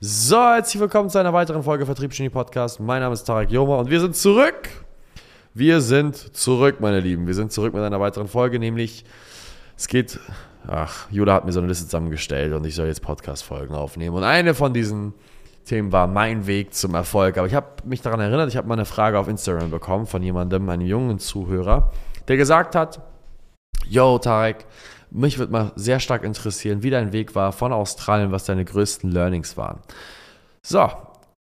So, herzlich willkommen zu einer weiteren Folge Vertriebsgenie Podcast. Mein Name ist Tarek Joma und wir sind zurück. Wir sind zurück, meine Lieben. Wir sind zurück mit einer weiteren Folge, nämlich es geht, ach, Judah hat mir so eine Liste zusammengestellt und ich soll jetzt Podcast-Folgen aufnehmen. Und eine von diesen Themen war mein Weg zum Erfolg. Aber ich habe mich daran erinnert, ich habe mal eine Frage auf Instagram bekommen von jemandem, einem jungen Zuhörer, der gesagt hat, Yo, Tarek, mich würde mal sehr stark interessieren, wie dein Weg war von Australien, was deine größten Learnings waren. So,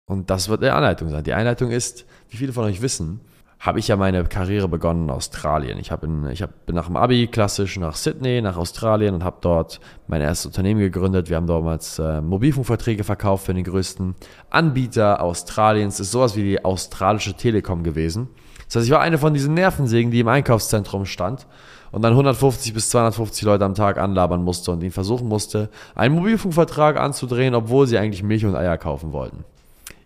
und das wird eine Anleitung sein. Die Einleitung ist, wie viele von euch wissen, habe ich ja meine Karriere begonnen in Australien. Ich, in, ich hab, bin nach dem Abi klassisch nach Sydney, nach Australien und habe dort mein erstes Unternehmen gegründet. Wir haben damals äh, Mobilfunkverträge verkauft für den größten Anbieter Australiens. Das ist sowas wie die australische Telekom gewesen. Das heißt, ich war eine von diesen Nervensägen, die im Einkaufszentrum stand und dann 150 bis 250 Leute am Tag anlabern musste und ihn versuchen musste, einen Mobilfunkvertrag anzudrehen, obwohl sie eigentlich Milch und Eier kaufen wollten.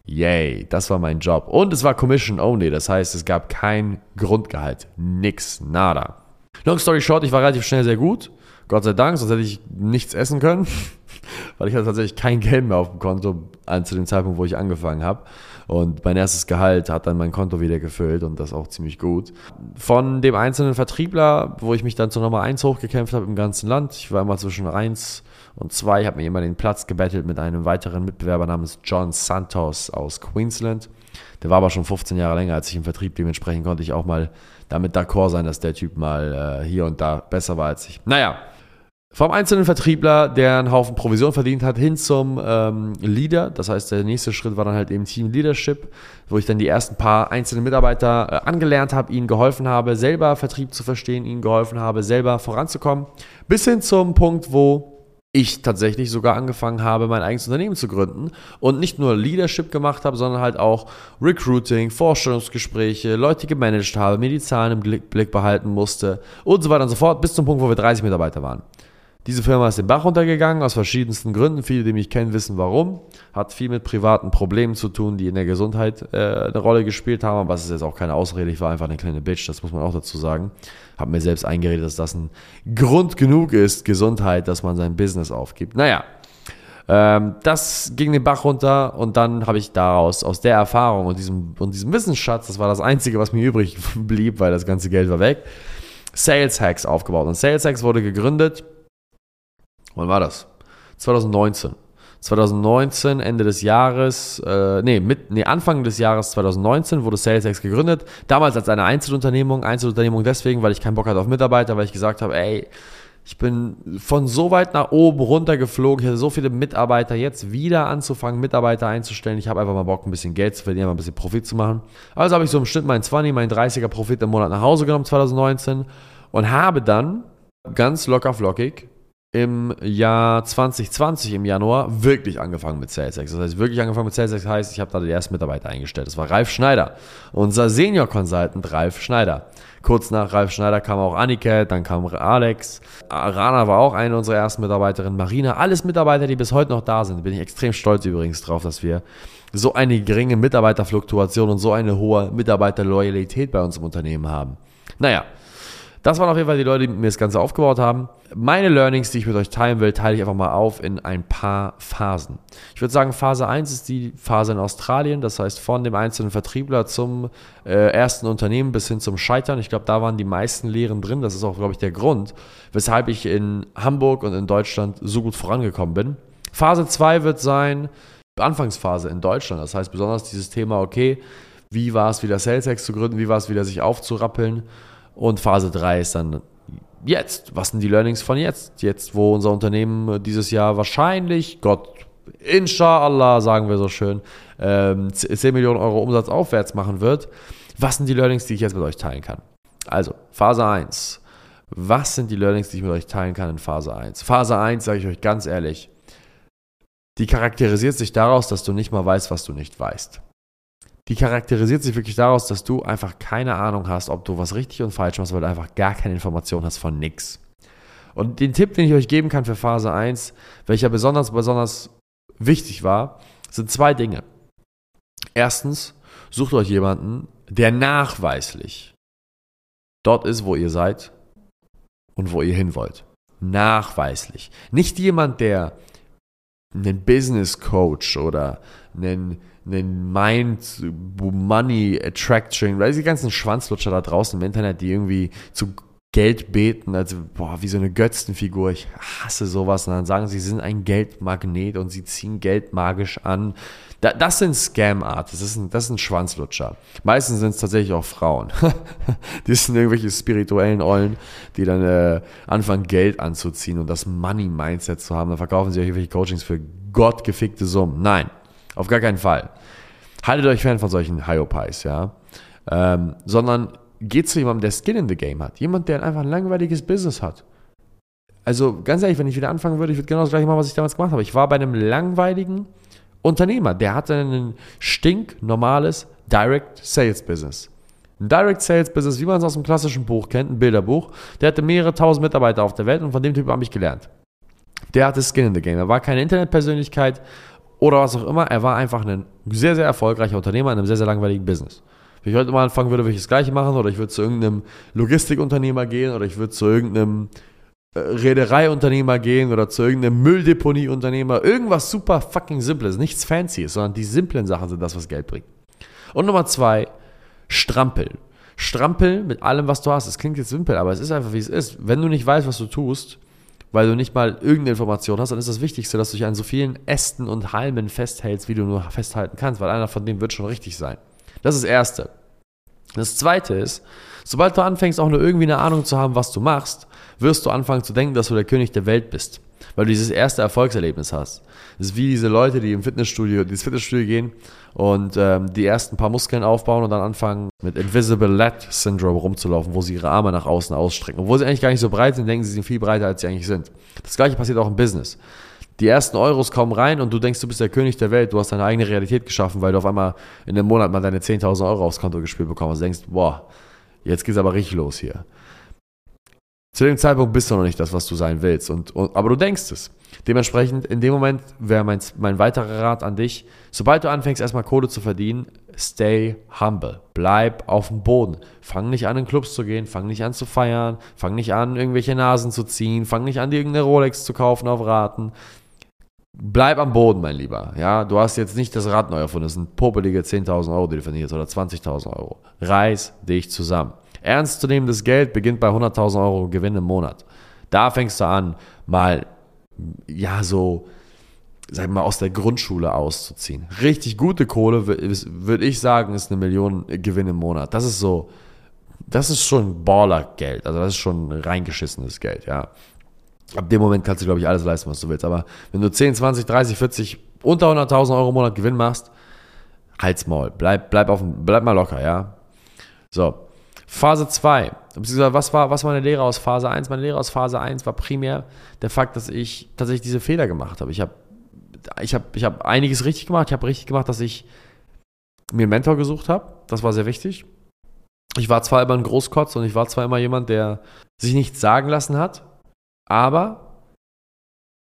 Yay, das war mein Job. Und es war Commission only, das heißt, es gab kein Grundgehalt. Nix, nada. Long story short, ich war relativ schnell sehr gut. Gott sei Dank, sonst hätte ich nichts essen können, weil ich hatte tatsächlich kein Geld mehr auf dem Konto zu dem Zeitpunkt, wo ich angefangen habe. Und mein erstes Gehalt hat dann mein Konto wieder gefüllt und das auch ziemlich gut. Von dem einzelnen Vertriebler, wo ich mich dann zur Nummer 1 hochgekämpft habe im ganzen Land, ich war immer zwischen 1 und 2, habe mir immer den Platz gebettelt mit einem weiteren Mitbewerber namens John Santos aus Queensland. Der war aber schon 15 Jahre länger als ich im Vertrieb, dementsprechend konnte ich auch mal damit d'accord sein, dass der Typ mal äh, hier und da besser war als ich. Naja, vom einzelnen Vertriebler, der einen Haufen Provision verdient hat, hin zum ähm, Leader. Das heißt, der nächste Schritt war dann halt eben Team Leadership, wo ich dann die ersten paar einzelnen Mitarbeiter äh, angelernt habe, ihnen geholfen habe, selber Vertrieb zu verstehen, ihnen geholfen habe, selber voranzukommen. Bis hin zum Punkt, wo ich tatsächlich sogar angefangen habe, mein eigenes Unternehmen zu gründen und nicht nur Leadership gemacht habe, sondern halt auch Recruiting, Vorstellungsgespräche, Leute gemanagt habe, mir die Zahlen im Blick behalten musste und so weiter und so fort, bis zum Punkt, wo wir 30 Mitarbeiter waren. Diese Firma ist den Bach runtergegangen, aus verschiedensten Gründen. Viele, die mich kennen, wissen warum. Hat viel mit privaten Problemen zu tun, die in der Gesundheit äh, eine Rolle gespielt haben. Aber es ist jetzt auch keine Ausrede. Ich war einfach eine kleine Bitch, das muss man auch dazu sagen. Hab mir selbst eingeredet, dass das ein Grund genug ist, Gesundheit, dass man sein Business aufgibt. Naja, ähm, das ging den Bach runter und dann habe ich daraus, aus der Erfahrung und diesem, und diesem Wissensschatz, das war das Einzige, was mir übrig blieb, weil das ganze Geld war weg, Sales Hacks aufgebaut. Und Sales Hacks wurde gegründet Wann war das? 2019. 2019, Ende des Jahres, äh, nee, mit, nee, Anfang des Jahres 2019 wurde SalesX gegründet. Damals als eine Einzelunternehmung. Einzelunternehmung deswegen, weil ich keinen Bock hatte auf Mitarbeiter, weil ich gesagt habe, ey, ich bin von so weit nach oben runter geflogen. Ich hatte so viele Mitarbeiter. Jetzt wieder anzufangen, Mitarbeiter einzustellen. Ich habe einfach mal Bock, ein bisschen Geld zu verdienen, ein bisschen Profit zu machen. Also habe ich so im Schnitt meinen 20, meinen 30er Profit im Monat nach Hause genommen, 2019. Und habe dann ganz locker flockig im Jahr 2020 im Januar wirklich angefangen mit SalesX. Das heißt, wirklich angefangen mit SalesX heißt, ich habe da die ersten Mitarbeiter eingestellt. Das war Ralf Schneider, unser Senior Consultant Ralf Schneider. Kurz nach Ralf Schneider kam auch Annika, dann kam Alex. Rana war auch eine unserer ersten Mitarbeiterinnen. Marina, alles Mitarbeiter, die bis heute noch da sind. Bin ich extrem stolz übrigens drauf, dass wir so eine geringe Mitarbeiterfluktuation und so eine hohe Mitarbeiterloyalität bei uns im Unternehmen haben. Naja, das waren auf jeden Fall die Leute, die mir das Ganze aufgebaut haben. Meine Learnings, die ich mit euch teilen will, teile ich einfach mal auf in ein paar Phasen. Ich würde sagen, Phase 1 ist die Phase in Australien, das heißt von dem einzelnen Vertriebler zum äh, ersten Unternehmen bis hin zum Scheitern. Ich glaube, da waren die meisten Lehren drin. Das ist auch, glaube ich, der Grund, weshalb ich in Hamburg und in Deutschland so gut vorangekommen bin. Phase 2 wird sein, Anfangsphase in Deutschland. Das heißt besonders dieses Thema, okay, wie war es wieder SalesX zu gründen, wie war es wieder sich aufzurappeln und Phase 3 ist dann jetzt. Was sind die Learnings von jetzt? Jetzt, wo unser Unternehmen dieses Jahr wahrscheinlich, Gott, inshallah, sagen wir so schön, 10 ähm, Millionen Euro Umsatz aufwärts machen wird. Was sind die Learnings, die ich jetzt mit euch teilen kann? Also, Phase 1. Was sind die Learnings, die ich mit euch teilen kann in Phase 1? Phase 1, sage ich euch ganz ehrlich, die charakterisiert sich daraus, dass du nicht mal weißt, was du nicht weißt die charakterisiert sich wirklich daraus, dass du einfach keine Ahnung hast, ob du was richtig und falsch machst, weil du einfach gar keine Information hast von nix. Und den Tipp, den ich euch geben kann für Phase 1, welcher besonders, besonders wichtig war, sind zwei Dinge. Erstens, sucht euch jemanden, der nachweislich dort ist, wo ihr seid und wo ihr hin wollt. Nachweislich. Nicht jemand, der einen Business Coach oder einen, einen Mind Money Attraction, weil die ganzen Schwanzlutscher da draußen im Internet, die irgendwie zu Geld beten, also boah, wie so eine Götzenfigur. Ich hasse sowas. Und dann sagen sie, sie sind ein Geldmagnet und sie ziehen Geld magisch an. Da, das sind Scam-Art. Das ein, das ein Schwanzlutscher. Meistens sind es tatsächlich auch Frauen. die sind irgendwelche spirituellen Eulen, die dann äh, anfangen, Geld anzuziehen und das Money-Mindset zu haben. Dann verkaufen sie euch irgendwelche Coachings für gottgefickte Summen. Nein, auf gar keinen Fall. Haltet euch fern von solchen Hyopies, ja. Ähm, sondern geht zu jemandem, der Skin in the Game hat. Jemand, der einfach ein langweiliges Business hat. Also ganz ehrlich, wenn ich wieder anfangen würde, ich würde genau das gleiche machen, was ich damals gemacht habe. Ich war bei einem langweiligen Unternehmer, der hatte ein stinknormales Direct Sales Business. Ein Direct Sales Business, wie man es aus dem klassischen Buch kennt, ein Bilderbuch. Der hatte mehrere tausend Mitarbeiter auf der Welt und von dem Typ habe ich gelernt. Der hatte Skin in the Game. Er war keine Internetpersönlichkeit oder was auch immer. Er war einfach ein sehr, sehr erfolgreicher Unternehmer in einem sehr, sehr langweiligen Business. Wenn ich heute mal anfangen würde, würde ich das Gleiche machen oder ich würde zu irgendeinem Logistikunternehmer gehen oder ich würde zu irgendeinem Reedereiunternehmer gehen oder zu irgendeinem Mülldeponieunternehmer. Irgendwas super fucking Simples, nichts Fancyes, sondern die simplen Sachen sind das, was Geld bringt. Und Nummer zwei, strampeln. Strampeln mit allem, was du hast. Es klingt jetzt simpel, aber es ist einfach, wie es ist. Wenn du nicht weißt, was du tust, weil du nicht mal irgendeine Information hast, dann ist das Wichtigste, dass du dich an so vielen Ästen und Halmen festhältst, wie du nur festhalten kannst, weil einer von denen wird schon richtig sein. Das ist das Erste. Das Zweite ist, sobald du anfängst, auch nur irgendwie eine Ahnung zu haben, was du machst, wirst du anfangen zu denken, dass du der König der Welt bist. Weil du dieses erste Erfolgserlebnis hast. Das ist wie diese Leute, die im Fitnessstudio, die ins Fitnessstudio gehen und ähm, die ersten paar Muskeln aufbauen und dann anfangen mit Invisible Lat Syndrome rumzulaufen, wo sie ihre Arme nach außen ausstrecken. Obwohl sie eigentlich gar nicht so breit sind, denken sie sind viel breiter, als sie eigentlich sind. Das gleiche passiert auch im Business die ersten Euros kommen rein und du denkst, du bist der König der Welt, du hast deine eigene Realität geschaffen, weil du auf einmal in einem Monat mal deine 10.000 Euro aufs Konto gespielt bekommst und denkst, boah, jetzt geht's aber richtig los hier. Zu dem Zeitpunkt bist du noch nicht das, was du sein willst, und, und aber du denkst es. Dementsprechend, in dem Moment wäre mein, mein weiterer Rat an dich, sobald du anfängst, erstmal Kohle zu verdienen, stay humble. Bleib auf dem Boden. Fang nicht an, in Clubs zu gehen, fang nicht an zu feiern, fang nicht an, irgendwelche Nasen zu ziehen, fang nicht an, dir irgendeine Rolex zu kaufen auf Raten bleib am Boden, mein Lieber. Ja, du hast jetzt nicht das Rad neu erfunden. Das sind popelige 10.000 Euro, die du verdienst oder 20.000 Euro. Reiß dich zusammen. Ernstzunehmendes Geld beginnt bei 100.000 Euro Gewinn im Monat. Da fängst du an, mal, ja, so, sag mal, aus der Grundschule auszuziehen. Richtig gute Kohle, würde ich sagen, ist eine Million Gewinn im Monat. Das ist so, das ist schon Baller-Geld. Also das ist schon reingeschissenes Geld, ja ab dem Moment kannst du, glaube ich, alles leisten, was du willst. Aber wenn du 10, 20, 30, 40, unter 100.000 Euro im Monat Gewinn machst, halt's Maul. Bleib, bleib, auf, bleib mal locker, ja. So. Phase 2. Was war, was war meine Lehre aus Phase 1? Meine Lehre aus Phase 1 war primär der Fakt, dass ich tatsächlich diese Fehler gemacht habe. Ich habe ich hab, ich hab einiges richtig gemacht. Ich habe richtig gemacht, dass ich mir einen Mentor gesucht habe. Das war sehr wichtig. Ich war zwar immer ein Großkotz und ich war zwar immer jemand, der sich nichts sagen lassen hat, aber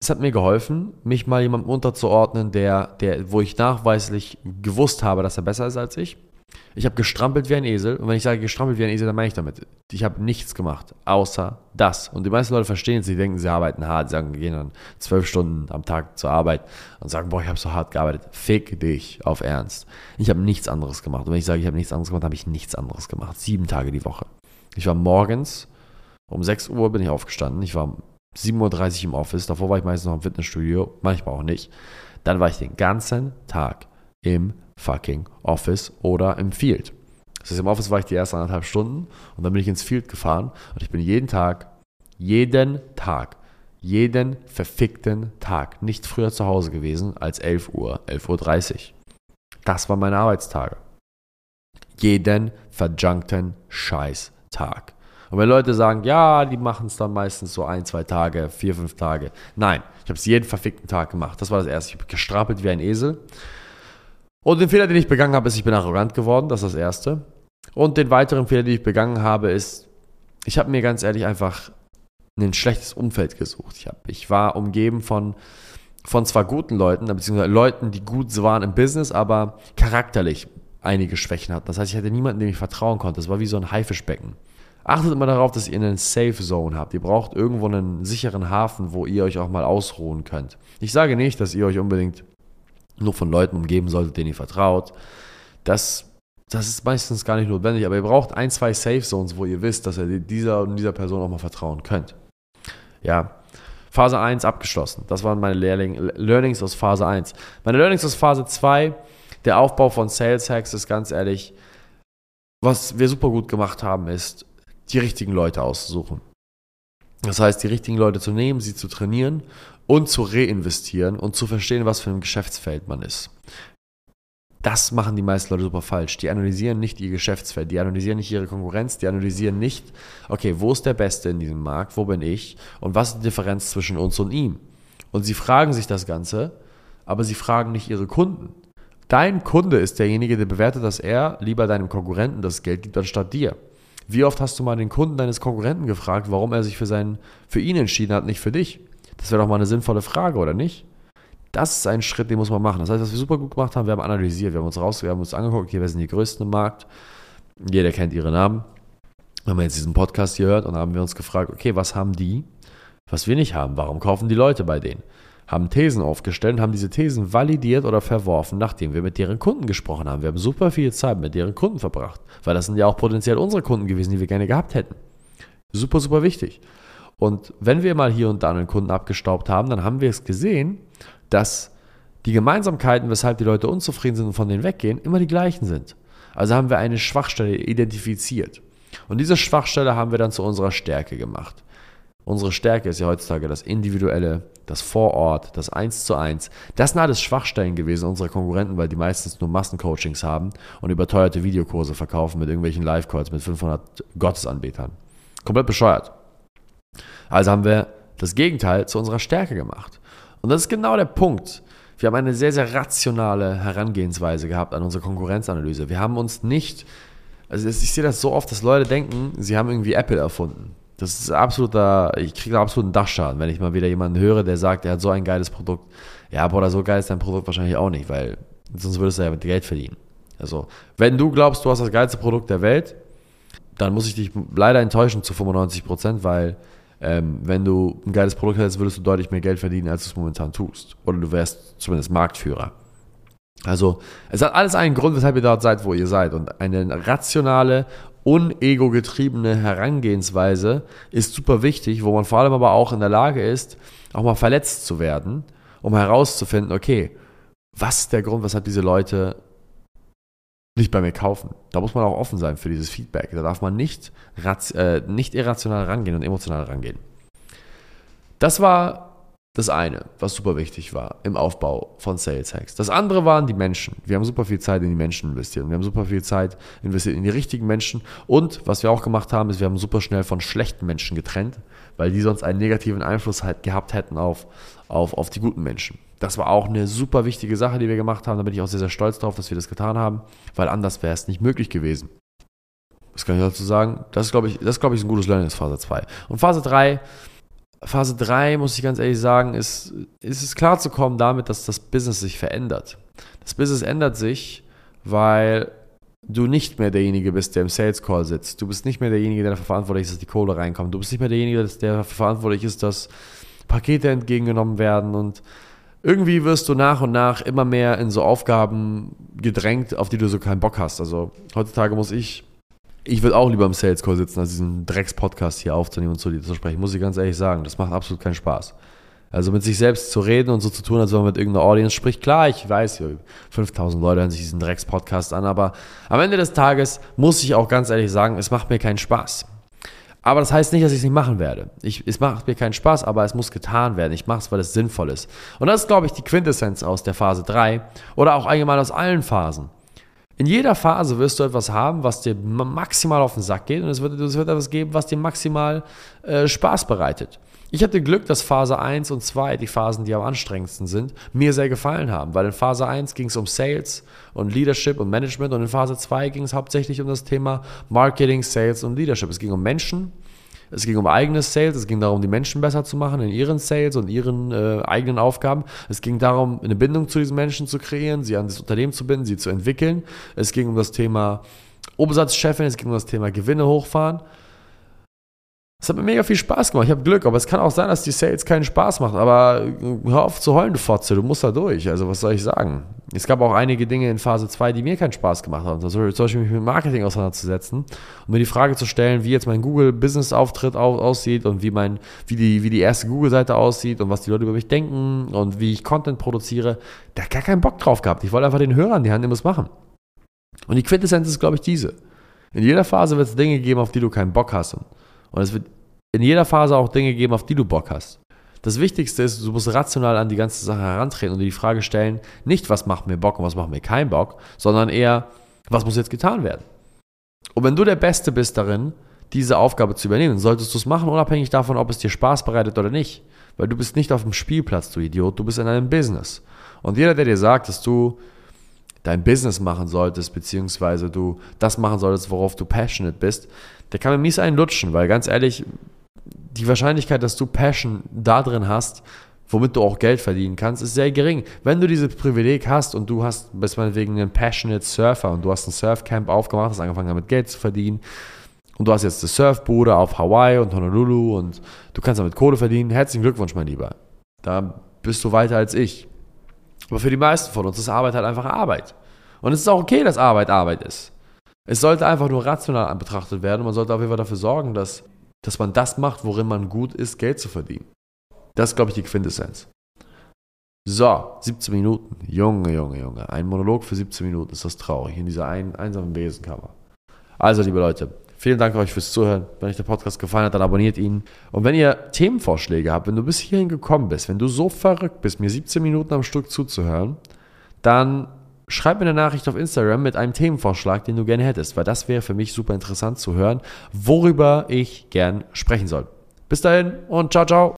es hat mir geholfen, mich mal jemandem unterzuordnen, der, der, wo ich nachweislich gewusst habe, dass er besser ist als ich. Ich habe gestrampelt wie ein Esel. Und wenn ich sage gestrampelt wie ein Esel, dann meine ich damit. Ich habe nichts gemacht, außer das. Und die meisten Leute verstehen es, sie denken, sie arbeiten hart, sie gehen dann zwölf Stunden am Tag zur Arbeit und sagen, boah, ich habe so hart gearbeitet. Fick dich auf Ernst. Ich habe nichts anderes gemacht. Und wenn ich sage, ich habe nichts anderes gemacht, habe ich nichts anderes gemacht. Sieben Tage die Woche. Ich war morgens um 6 Uhr bin ich aufgestanden. Ich war um 7.30 Uhr im Office. Davor war ich meistens noch im Fitnessstudio, manchmal auch nicht. Dann war ich den ganzen Tag im fucking Office oder im Field. Das heißt, im Office war ich die ersten anderthalb Stunden und dann bin ich ins Field gefahren und ich bin jeden Tag, jeden Tag, jeden verfickten Tag nicht früher zu Hause gewesen als 11 Uhr, 11.30 Uhr. Das waren meine Arbeitstage. Jeden verjunkten Scheiß-Tag. Und wenn Leute sagen, ja, die machen es dann meistens so ein, zwei Tage, vier, fünf Tage. Nein, ich habe es jeden verfickten Tag gemacht. Das war das Erste. Ich habe gestrapelt wie ein Esel. Und den Fehler, den ich begangen habe, ist, ich bin arrogant geworden. Das ist das Erste. Und den weiteren Fehler, den ich begangen habe, ist, ich habe mir ganz ehrlich einfach ein schlechtes Umfeld gesucht. Ich, hab, ich war umgeben von, von zwar guten Leuten, beziehungsweise Leuten, die gut waren im Business, aber charakterlich einige Schwächen hatten. Das heißt, ich hatte niemanden, dem ich vertrauen konnte. Das war wie so ein Haifischbecken. Achtet immer darauf, dass ihr einen Safe Zone habt. Ihr braucht irgendwo einen sicheren Hafen, wo ihr euch auch mal ausruhen könnt. Ich sage nicht, dass ihr euch unbedingt nur von Leuten umgeben solltet, denen ihr vertraut. Das, das ist meistens gar nicht notwendig, aber ihr braucht ein, zwei Safe Zones, wo ihr wisst, dass ihr dieser und dieser Person auch mal vertrauen könnt. Ja, Phase 1 abgeschlossen. Das waren meine Lehrling Learnings aus Phase 1. Meine Learnings aus Phase 2, der Aufbau von Sales Hacks ist ganz ehrlich, was wir super gut gemacht haben, ist, die richtigen Leute auszusuchen. Das heißt, die richtigen Leute zu nehmen, sie zu trainieren und zu reinvestieren und zu verstehen, was für ein Geschäftsfeld man ist. Das machen die meisten Leute super falsch. Die analysieren nicht ihr Geschäftsfeld, die analysieren nicht ihre Konkurrenz, die analysieren nicht, okay, wo ist der Beste in diesem Markt, wo bin ich und was ist die Differenz zwischen uns und ihm. Und sie fragen sich das Ganze, aber sie fragen nicht ihre Kunden. Dein Kunde ist derjenige, der bewertet, dass er lieber deinem Konkurrenten das Geld gibt, anstatt dir. Wie oft hast du mal den Kunden deines Konkurrenten gefragt, warum er sich für, seinen, für ihn entschieden hat, nicht für dich? Das wäre doch mal eine sinnvolle Frage, oder nicht? Das ist ein Schritt, den muss man machen. Das heißt, was wir super gut gemacht haben, wir haben analysiert, wir haben uns raus, wir haben uns angeguckt, okay, wer sind die Größten im Markt? Jeder kennt ihre Namen. Wenn man jetzt diesen Podcast hier hört und haben wir uns gefragt, okay, was haben die, was wir nicht haben? Warum kaufen die Leute bei denen? Haben Thesen aufgestellt und haben diese Thesen validiert oder verworfen, nachdem wir mit deren Kunden gesprochen haben. Wir haben super viel Zeit mit deren Kunden verbracht, weil das sind ja auch potenziell unsere Kunden gewesen, die wir gerne gehabt hätten. Super, super wichtig. Und wenn wir mal hier und da einen Kunden abgestaubt haben, dann haben wir es gesehen, dass die Gemeinsamkeiten, weshalb die Leute unzufrieden sind und von denen weggehen, immer die gleichen sind. Also haben wir eine Schwachstelle identifiziert. Und diese Schwachstelle haben wir dann zu unserer Stärke gemacht. Unsere Stärke ist ja heutzutage das Individuelle, das Vorort, das Eins zu Eins. Das sind alles Schwachstellen gewesen unserer Konkurrenten, weil die meistens nur Massencoachings haben und überteuerte Videokurse verkaufen mit irgendwelchen Live-Calls mit 500 Gottesanbetern. Komplett bescheuert. Also haben wir das Gegenteil zu unserer Stärke gemacht. Und das ist genau der Punkt. Wir haben eine sehr, sehr rationale Herangehensweise gehabt an unsere Konkurrenzanalyse. Wir haben uns nicht, also ich sehe das so oft, dass Leute denken, sie haben irgendwie Apple erfunden. Das ist absoluter, ich kriege da absoluten Dachschaden, wenn ich mal wieder jemanden höre, der sagt, er hat so ein geiles Produkt. Ja, boah, so geil ist dein Produkt wahrscheinlich auch nicht, weil sonst würdest du ja mit Geld verdienen. Also, wenn du glaubst, du hast das geilste Produkt der Welt, dann muss ich dich leider enttäuschen zu 95 Prozent, weil ähm, wenn du ein geiles Produkt hättest, würdest du deutlich mehr Geld verdienen, als du es momentan tust. Oder du wärst zumindest Marktführer. Also, es hat alles einen Grund, weshalb ihr dort seid, wo ihr seid. Und eine rationale, unego-getriebene Herangehensweise ist super wichtig, wo man vor allem aber auch in der Lage ist, auch mal verletzt zu werden, um herauszufinden, okay, was ist der Grund, weshalb diese Leute nicht bei mir kaufen. Da muss man auch offen sein für dieses Feedback. Da darf man nicht, äh, nicht irrational rangehen und emotional rangehen. Das war das eine, was super wichtig war im Aufbau von Sales Hacks. Das andere waren die Menschen. Wir haben super viel Zeit in die Menschen investiert. Wir haben super viel Zeit investiert in die richtigen Menschen. Und was wir auch gemacht haben, ist, wir haben super schnell von schlechten Menschen getrennt, weil die sonst einen negativen Einfluss halt gehabt hätten auf, auf, auf die guten Menschen. Das war auch eine super wichtige Sache, die wir gemacht haben. Da bin ich auch sehr, sehr stolz darauf, dass wir das getan haben, weil anders wäre es nicht möglich gewesen. Was kann ich dazu sagen? Das ist, glaube ich, das, glaube ich, ist ein gutes Learning, ist Phase 2. Und Phase 3, Phase 3, muss ich ganz ehrlich sagen, ist, ist es klar zu kommen damit, dass das Business sich verändert. Das Business ändert sich, weil du nicht mehr derjenige bist, der im Sales Call sitzt. Du bist nicht mehr derjenige, der dafür verantwortlich ist, dass die Kohle reinkommt. Du bist nicht mehr derjenige, der dafür verantwortlich ist, dass Pakete entgegengenommen werden und irgendwie wirst du nach und nach immer mehr in so Aufgaben gedrängt, auf die du so keinen Bock hast. Also heutzutage muss ich, ich würde auch lieber im Sales Call sitzen, als diesen Drecks-Podcast hier aufzunehmen und zu dir zu sprechen, muss ich ganz ehrlich sagen. Das macht absolut keinen Spaß. Also mit sich selbst zu reden und so zu tun, als wenn man mit irgendeiner Audience spricht. Klar, ich weiß, 5000 Leute hören sich diesen Drecks-Podcast an, aber am Ende des Tages muss ich auch ganz ehrlich sagen, es macht mir keinen Spaß. Aber das heißt nicht, dass ich es nicht machen werde. Ich, es macht mir keinen Spaß, aber es muss getan werden. Ich mache es, weil es sinnvoll ist. Und das ist, glaube ich, die Quintessenz aus der Phase 3 oder auch allgemein aus allen Phasen. In jeder Phase wirst du etwas haben, was dir maximal auf den Sack geht und es wird, es wird etwas geben, was dir maximal äh, Spaß bereitet. Ich hatte Glück, dass Phase 1 und 2, die Phasen, die am anstrengendsten sind, mir sehr gefallen haben, weil in Phase 1 ging es um Sales und Leadership und Management und in Phase 2 ging es hauptsächlich um das Thema Marketing, Sales und Leadership. Es ging um Menschen, es ging um eigenes Sales, es ging darum, die Menschen besser zu machen in ihren Sales und ihren äh, eigenen Aufgaben. Es ging darum, eine Bindung zu diesen Menschen zu kreieren, sie an das Unternehmen zu binden, sie zu entwickeln. Es ging um das Thema Umsatzchefin, es ging um das Thema Gewinne hochfahren. Es hat mir mega viel Spaß gemacht. Ich habe Glück, aber es kann auch sein, dass die Sales keinen Spaß macht. Aber hör auf zu heulen, du Fotze. Du musst da durch. Also, was soll ich sagen? Es gab auch einige Dinge in Phase 2, die mir keinen Spaß gemacht haben. Also, zum Beispiel mich mit Marketing auseinanderzusetzen und mir die Frage zu stellen, wie jetzt mein Google-Business-Auftritt aussieht und wie, mein, wie, die, wie die erste Google-Seite aussieht und was die Leute über mich denken und wie ich Content produziere. Da hat gar keinen Bock drauf gehabt. Ich wollte einfach den Hörern die Hand nehmen, was machen. Und die Quintessenz ist, glaube ich, diese. In jeder Phase wird es Dinge geben, auf die du keinen Bock hast. Und es wird in jeder Phase auch Dinge geben, auf die du Bock hast. Das Wichtigste ist, du musst rational an die ganze Sache herantreten und dir die Frage stellen, nicht was macht mir Bock und was macht mir keinen Bock, sondern eher, was muss jetzt getan werden? Und wenn du der Beste bist darin, diese Aufgabe zu übernehmen, solltest du es machen, unabhängig davon, ob es dir Spaß bereitet oder nicht. Weil du bist nicht auf dem Spielplatz, du Idiot, du bist in einem Business. Und jeder, der dir sagt, dass du dein Business machen solltest, beziehungsweise du das machen solltest, worauf du passionate bist, der kann mir mies einen lutschen, weil ganz ehrlich, die Wahrscheinlichkeit, dass du Passion da drin hast, womit du auch Geld verdienen kannst, ist sehr gering. Wenn du dieses Privileg hast und du hast, bist meinetwegen ein passionate Surfer und du hast ein Surfcamp aufgemacht, hast angefangen damit Geld zu verdienen und du hast jetzt eine Surfbude auf Hawaii und Honolulu und du kannst damit Kohle verdienen, herzlichen Glückwunsch, mein Lieber. Da bist du weiter als ich. Aber für die meisten von uns ist Arbeit halt einfach Arbeit. Und es ist auch okay, dass Arbeit Arbeit ist. Es sollte einfach nur rational betrachtet werden und man sollte auf jeden Fall dafür sorgen, dass dass man das macht, worin man gut ist, Geld zu verdienen. Das ist, glaube ich, die Quintessenz. So, 17 Minuten. Junge, Junge, Junge. Ein Monolog für 17 Minuten. Ist das traurig in dieser ein, einsamen Besenkammer. Also, liebe Leute, vielen Dank euch fürs Zuhören. Wenn euch der Podcast gefallen hat, dann abonniert ihn. Und wenn ihr Themenvorschläge habt, wenn du bis hierhin gekommen bist, wenn du so verrückt bist, mir 17 Minuten am Stück zuzuhören, dann schreib mir eine Nachricht auf Instagram mit einem Themenvorschlag, den du gerne hättest, weil das wäre für mich super interessant zu hören, worüber ich gern sprechen soll. Bis dahin und ciao, ciao.